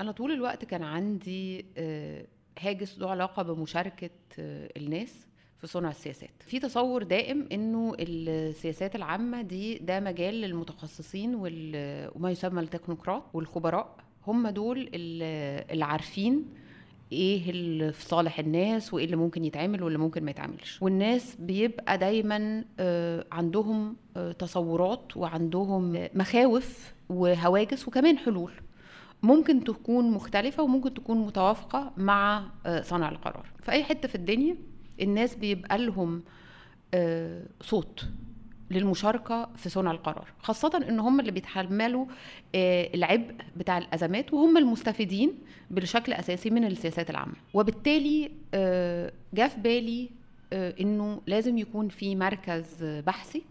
أنا طول الوقت كان عندي آه، هاجس له علاقة بمشاركة آه، الناس في صنع السياسات. في تصور دائم إنه السياسات العامة دي ده مجال للمتخصصين وما يسمى التكنوقراط والخبراء. هم دول ال- اللي عارفين إيه اللي في صالح الناس وإيه اللي ممكن يتعمل واللي ممكن ما يتعملش. والناس بيبقى دايما آه، عندهم تصورات وعندهم مخاوف وهواجس وكمان حلول. ممكن تكون مختلفة وممكن تكون متوافقة مع آه، صانع القرار. في أي حتة في الدنيا الناس بيبقى لهم آه، صوت للمشاركة في صنع القرار خاصة إن هم اللي بيتحملوا آه، العبء بتاع الأزمات وهم المستفيدين بشكل أساسي من السياسات العامة. وبالتالي جاء في بالي إنه لازم يكون في مركز بحثي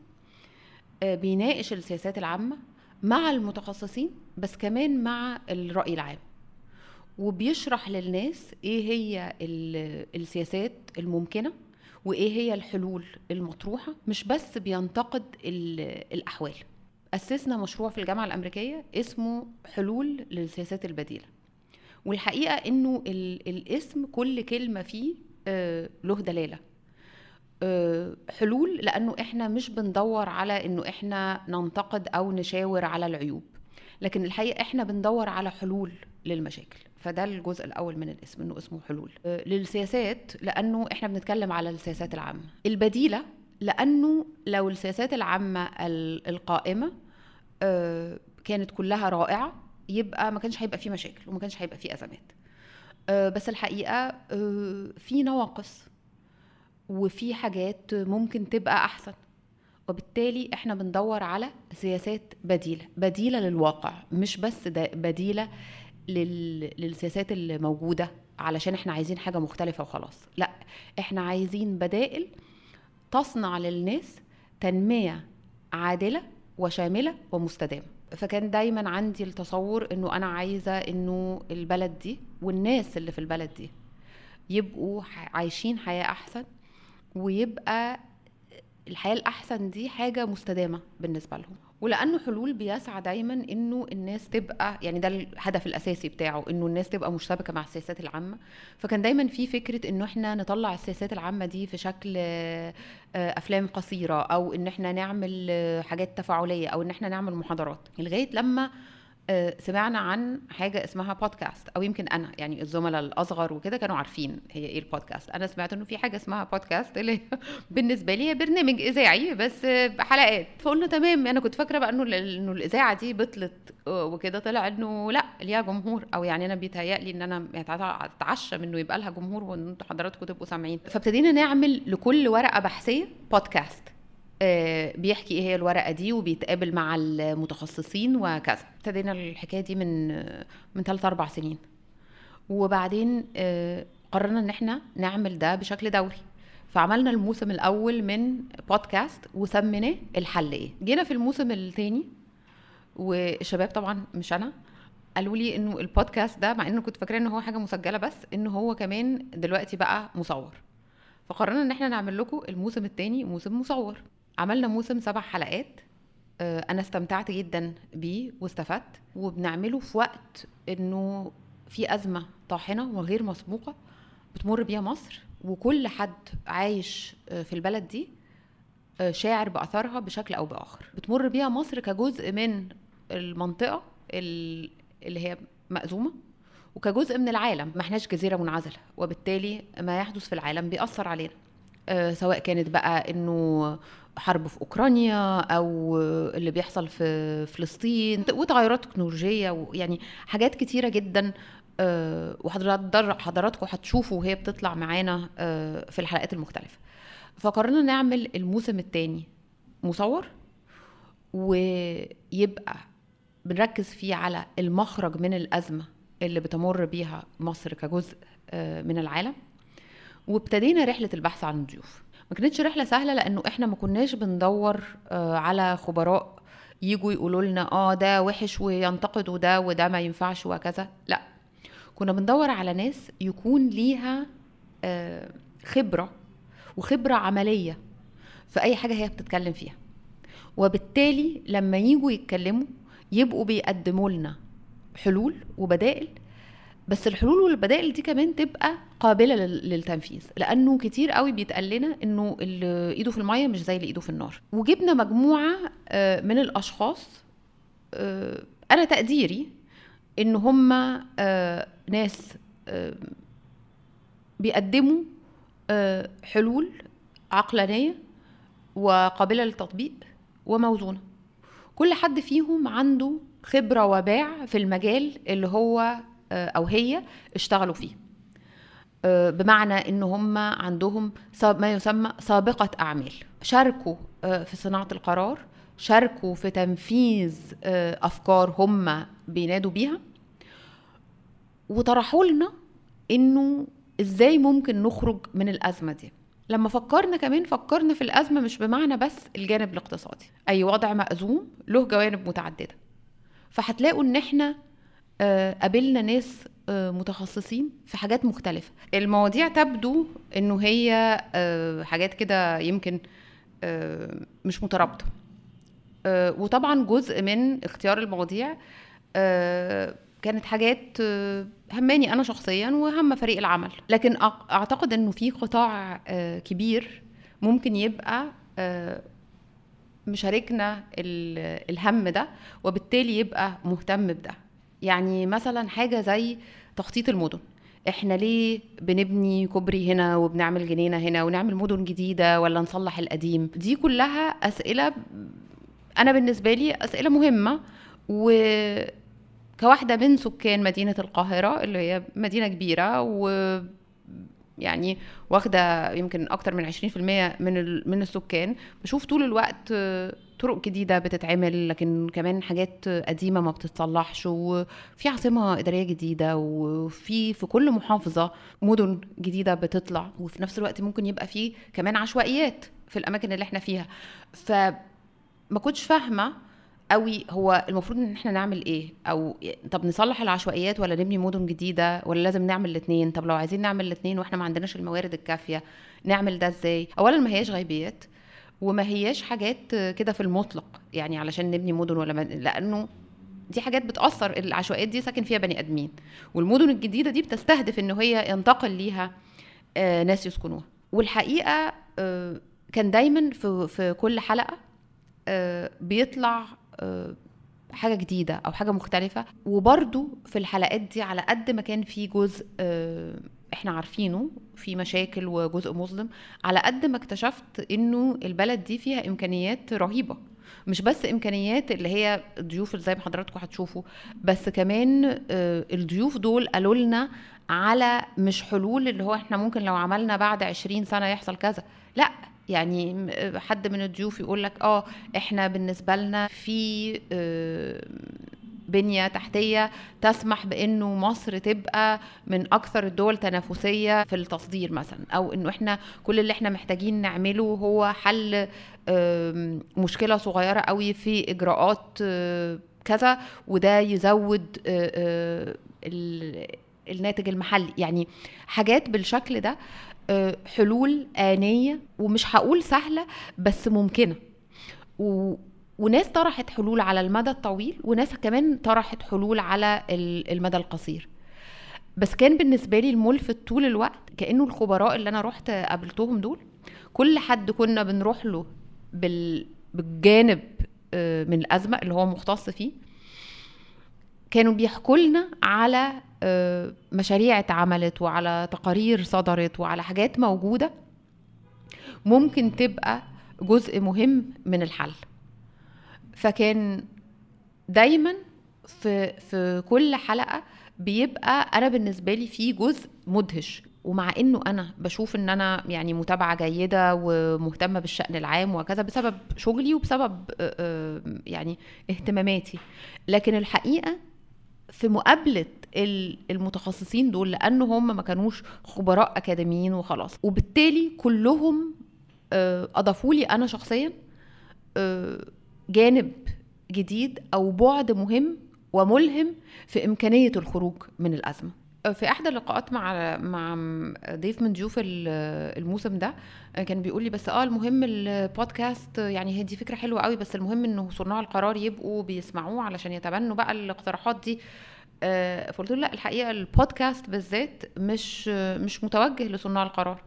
بيناقش السياسات العامة مع المتخصصين بس كمان مع الرأي العام. وبيشرح للناس إيه هي ال- السياسات الممكنة وإيه هي الحلول المطروحة مش بس بينتقد ال- الأحوال. أسسنا مشروع في الجامعة الأمريكية اسمه حلول للسياسات البديلة. والحقيقة إنه ال- الاسم كل كلمة فيه آه، له دلالة. آه، حلول لأنه إحنا مش بندور على إنه إحنا ننتقد أو نشاور على العيوب. لكن الحقيقة إحنا بندور على حلول للمشاكل. فده الجزء الأول من الاسم إنه اسمه حلول. آه، للسياسات لأنه إحنا بنتكلم على السياسات العامة. البديلة لأنه لو السياسات العامة ال- القائمة آه، كانت كلها رائعة يبقى ما كانش هيبقى في مشاكل وما كانش هيبقى في أزمات. آه، بس الحقيقة آه، في نواقص وفي حاجات ممكن تبقى أحسن. وبالتالي إحنا بندور على سياسات بديلة بديلة للواقع مش بس بديلة لل... للسياسات اللي موجوده علشان إحنا عايزين حاجة مختلفة وخلاص. لأ إحنا عايزين بدائل تصنع للناس تنمية عادلة وشاملة ومستدامة. فكان دايما عندي التصور إنه أنا عايزة إنه البلد دي والناس اللي في البلد دي يبقوا عايشين حياة أحسن ويبقى الحياة الأحسن دي حاجة مستدامة بالنسبة لهم. ولأنه حلول بيسعى دايما إنه الناس تبقى يعني ده الهدف الأساسي بتاعه إنه الناس تبقى مشتبكة مع السياسات العامة. فكان دايما في فكرة إنه إحنا نطلع السياسات العامة دي في شكل آه، أفلام قصيرة أو إن إحنا نعمل حاجات تفاعلية أو إن إحنا نعمل محاضرات. لغاية لما سمعنا عن حاجة اسمها بودكاست أو يمكن أنا يعني الزملاء الأصغر وكده كانوا عارفين هي إيه البودكاست أنا سمعت إنه في حاجة اسمها بودكاست اللي بالنسبة لي هي برنامج إذاعي بس آه، بحلقات فقلنا تمام أنا كنت فاكرة بقى إنه إنه الإذاعة دي بطلت آه، وكده طلع إنه لأ ليها جمهور. أو يعني أنا بيتهيألي إن أنا اتعشى إنه يبقى لها جمهور وإن أنتوا حضراتكم تبقوا سامعين. فابتدينا نعمل لكل ورقة بحثية بودكاست آه، بيحكي إيه هي الورقة دي وبيتقابل مع المتخصصين وكذا. ابتدينا الحكاية دي من آه، من 3 4 سنين. وبعدين آه، قررنا إن إحنا نعمل ده بشكل دوري. فعملنا الموسم الأول من بودكاست وسميناه الحل إيه. جينا في الموسم الثاني والشباب طبعا مش أنا قالوا لي إنه البودكاست ده مع إنه كنت فاكرة ان هو حاجة مسجلة بس إنه هو كمان دلوقتي بقى مصور. فقررنا إن إحنا نعمل لكم الموسم الثاني موسم مصور. عملنا موسم سبع حلقات آه، أنا استمتعت جدا بيه واستفدت وبنعمله في وقت إنه في أزمة طاحنة وغير مسبوقة بتمر بيها مصر وكل حد عايش آه، في البلد دي آه، شاعر بأثرها بشكل أو بآخر. بتمر بيها مصر كجزء من المنطقة ال- اللي هي مأزومة وكجزء من العالم. ما إحناش جزيرة منعزلة وبالتالي ما يحدث في العالم بيأثر علينا. سواء كانت بقى إنه حرب في أوكرانيا أو اللي بيحصل في فلسطين وتغيرات تكنولوجية ويعني حاجات كتيرة جدا آه، وحضرات- حضراتكم هتشوفوا وهي بتطلع معانا آه، في الحلقات المختلفة. فقررنا نعمل الموسم الثاني مصور ويبقى بنركز فيه على المخرج من الأزمة اللي بتمر بيها مصر كجزء آه، من العالم. وابتدينا رحلة البحث عن الضيوف. ما كانتش رحلة سهلة لأنه إحنا ما كناش بندور آه، على خبراء يجوا يقولوا لنا آه ده وحش وينتقدوا ده وده ما ينفعش وكذا لأ كنا بندور على ناس يكون ليها آه، خبرة وخبرة عملية في أي حاجة هي بتتكلم فيها. وبالتالي لما يجوا يتكلموا يبقوا بيقدموا لنا حلول وبدائل بس الحلول والبدائل دي كمان تبقى قابلة للتنفيذ لأنه كتير قوي بيتقال لنا إنه اللي إيده في المية مش زي اللي إيده في النار. وجبنا مجموعة آه، من الأشخاص آه، أنا تقديري إن هم آه، ناس بيقدموا حلول عقلانية وقابلة للتطبيق وموزونة. كل حد فيهم عنده خبرة وباع في المجال اللي هو أو هي اشتغلوا فيه. آه، بمعنى إن هم عندهم ما يسمى سابقة أعمال. شاركوا آه، في صناعة القرار شاركوا في تنفيذ أفكار هم بينادوا بيها وطرحوا لنا إنه إزاي ممكن نخرج من الأزمة دي. لما فكرنا كمان فكرنا في الأزمة مش بمعنى بس الجانب الاقتصادي. أي وضع مأزوم له جوانب متعددة. فهتلاقوا إن إحنا آه، قابلنا ناس آه، متخصصين في حاجات مختلفة. المواضيع تبدو إنه هي آه، حاجات كده يمكن مش مترابطة. وطبعا جزء من اختيار المواضيع كانت حاجات هماني أنا شخصيا وهم فريق العمل. لكن أعتقد إنه في قطاع كبير ممكن يبقى مشاركنا الهم ده وبالتالي يبقى مهتم بده. يعني مثلا حاجة زي تخطيط المدن. إحنا ليه بنبني كوبري هنا وبنعمل جنينة هنا ونعمل مدن جديدة ولا نصلح القديم؟ دي كلها أسئلة أنا بالنسبة لي أسئلة مهمة. و كواحده من سكان مدينة القاهرة اللي هي مدينة كبيرة و يعني واخدة يمكن أكتر من 20% من من السكان بشوف طول الوقت طرق جديدة بتتعمل لكن كمان حاجات قديمة ما بتتصلحش وفي عاصمة إدارية جديدة وفي في كل محافظة مدن جديدة بتطلع وفي نفس الوقت ممكن يبقى في كمان عشوائيات في الأماكن اللي إحنا فيها. فما كنتش فاهمة قوي هو المفروض إن إحنا نعمل إيه أو طب نصلح العشوائيات ولا نبني مدن جديدة ولا لازم نعمل الاثنين طب لو عايزين نعمل الاثنين وإحنا ما عندناش الموارد الكافية نعمل ده إزاي؟ اولا ما هياش غيبيات وما هياش حاجات كده في المطلق يعني علشان نبني مدن ولا من... لأنه دي حاجات بتأثر العشوائيات دي ساكن فيها بني آدمين. والمدن الجديدة دي بتستهدف إن هي ينتقل ليها آه، ناس يسكنوها. والحقيقة آه، كان دايما في في كل حلقة آه، بيطلع حاجة جديدة أو حاجة مختلفة. وبرده في الحلقات دي على قد ما كان في جزء إحنا عارفينه في مشاكل وجزء مظلم على قد ما اكتشفت إنه البلد دي فيها إمكانيات رهيبة. مش بس إمكانيات اللي هي الضيوف اللي زي ما حضراتكم هتشوفوا بس كمان آه، الضيوف دول قالوا لنا على مش حلول اللي هو إحنا ممكن لو عملنا بعد عشرين سنة يحصل كذا. لا يعني حد من الضيوف يقول لك آه إحنا بالنسبة لنا في آه، بنية تحتية تسمح بإنه مصر تبقى من أكثر الدول تنافسية في التصدير مثلا أو إنه إحنا كل اللي إحنا محتاجين نعمله هو حل مشكلة صغيرة قوي في إجراءات كذا وده يزود الناتج المحلي. يعني حاجات بالشكل ده حلول آنية ومش هقول سهلة بس ممكنة. وناس طرحت حلول على المدى الطويل وناس كمان طرحت حلول على المدى القصير. بس كان بالنسبة لي الملفت طول الوقت كأنه الخبراء اللي أنا رحت قابلتهم دول كل حد كنا بنروح له بالجانب آه، من الأزمة اللي هو مختص فيه كانوا بيحكوا لنا على آه، مشاريع اتعملت وعلى تقارير صدرت وعلى حاجات موجودة ممكن تبقى جزء مهم من الحل. فكان دايما في في كل حلقة بيبقى أنا بالنسبة لي في جزء مدهش ومع إنه أنا بشوف إن أنا يعني متابعة جيدة ومهتمة بالشأن العام وكذا بسبب شغلي وبسبب يعني اهتماماتي. لكن الحقيقة في مقابلة المتخصصين دول لأن هم ما كانوش خبراء أكاديميين وخلاص وبالتالي كلهم أضافوا لي أنا شخصيا جانب جديد أو بعد مهم وملهم في إمكانية الخروج من الأزمة. في احدى اللقاءات مع مع ضيف من ضيوف الموسم ده كان بيقول لي بس آه المهم البودكاست يعني هي دي فكرة حلوة قوي بس المهم إنه صناع القرار يبقوا بيسمعوه علشان يتبنوا بقى الاقتراحات دي. آه، فقلت له لا الحقيقة البودكاست بالذات مش مش متوجه لصناع القرار.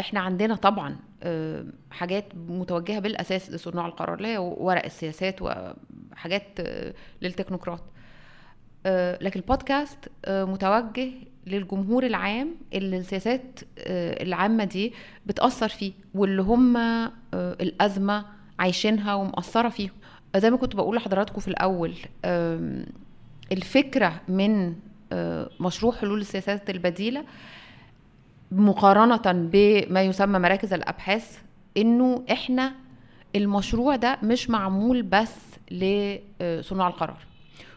إحنا عندنا طبعا آه، حاجات متوجهة بالأساس لصناع القرار اللي هي ورق السياسات وحاجات آه، للتكنوقراط. لكن البودكاست متوجه للجمهور العام اللي السياسات العامة دي بتأثر فيه واللي هم الأزمة عايشينها ومأثرة فيهم. زي ما كنت بقول لحضراتكم في الأول الفكرة من آه، مشروع حلول السياسات البديلة مقارنة بما يسمى مراكز الأبحاث إنه إحنا المشروع ده مش معمول بس لصناع القرار.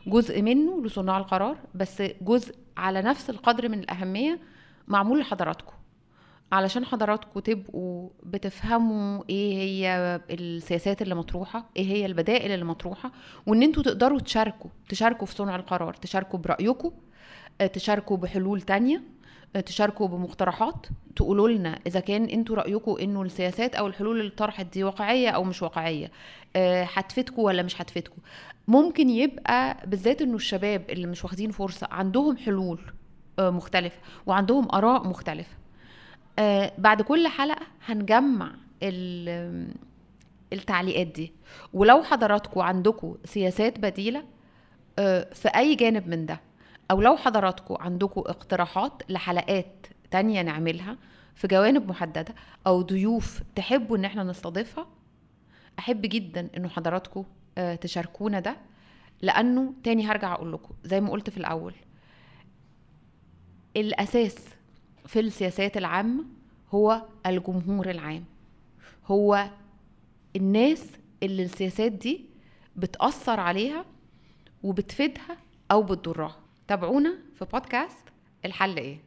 جزء منه لصناع القرار بس جزء على نفس القدر من الأهمية معمول لحضراتكم. علشان حضراتكم تبقوا بتفهموا إيه هي السياسات اللي مطروحة إيه هي البدائل اللي مطروحة وإن أنتوا تقدروا تشاركوا تشاركوا في صنع القرار تشاركوا برأيكم آه، تشاركوا بحلول تانية. تشاركوا بمقترحات تقولوا لنا إذا كان أنتوا رايكم إنه السياسات أو الحلول اللي طرحت دي واقعية أو مش واقعية آه، هتفيدكم ولا مش هتفيدكم ممكن يبقى بالذات إنه الشباب اللي مش واخدين فرصة عندهم حلول مختلفة وعندهم آراء مختلفة. آه بعد كل حلقة هنجمع التعليقات دي. ولو حضراتكم عندكم سياسات بديلة آه في أي جانب من ده أو لو حضراتكم عندكم اقتراحات لحلقات تانية نعملها في جوانب محددة أو ضيوف تحبوا إن إحنا نستضيفها أحب جدا إنه حضراتكم آه تشاركونا ده لأنه تاني هرجع أقول لكم زي ما قلت في الأول الأساس في السياسات العامة هو الجمهور العام هو الناس اللي السياسات دي بتأثر عليها وبتفيدها أو بتضرها. تابعونا في بودكاست الحل إيه؟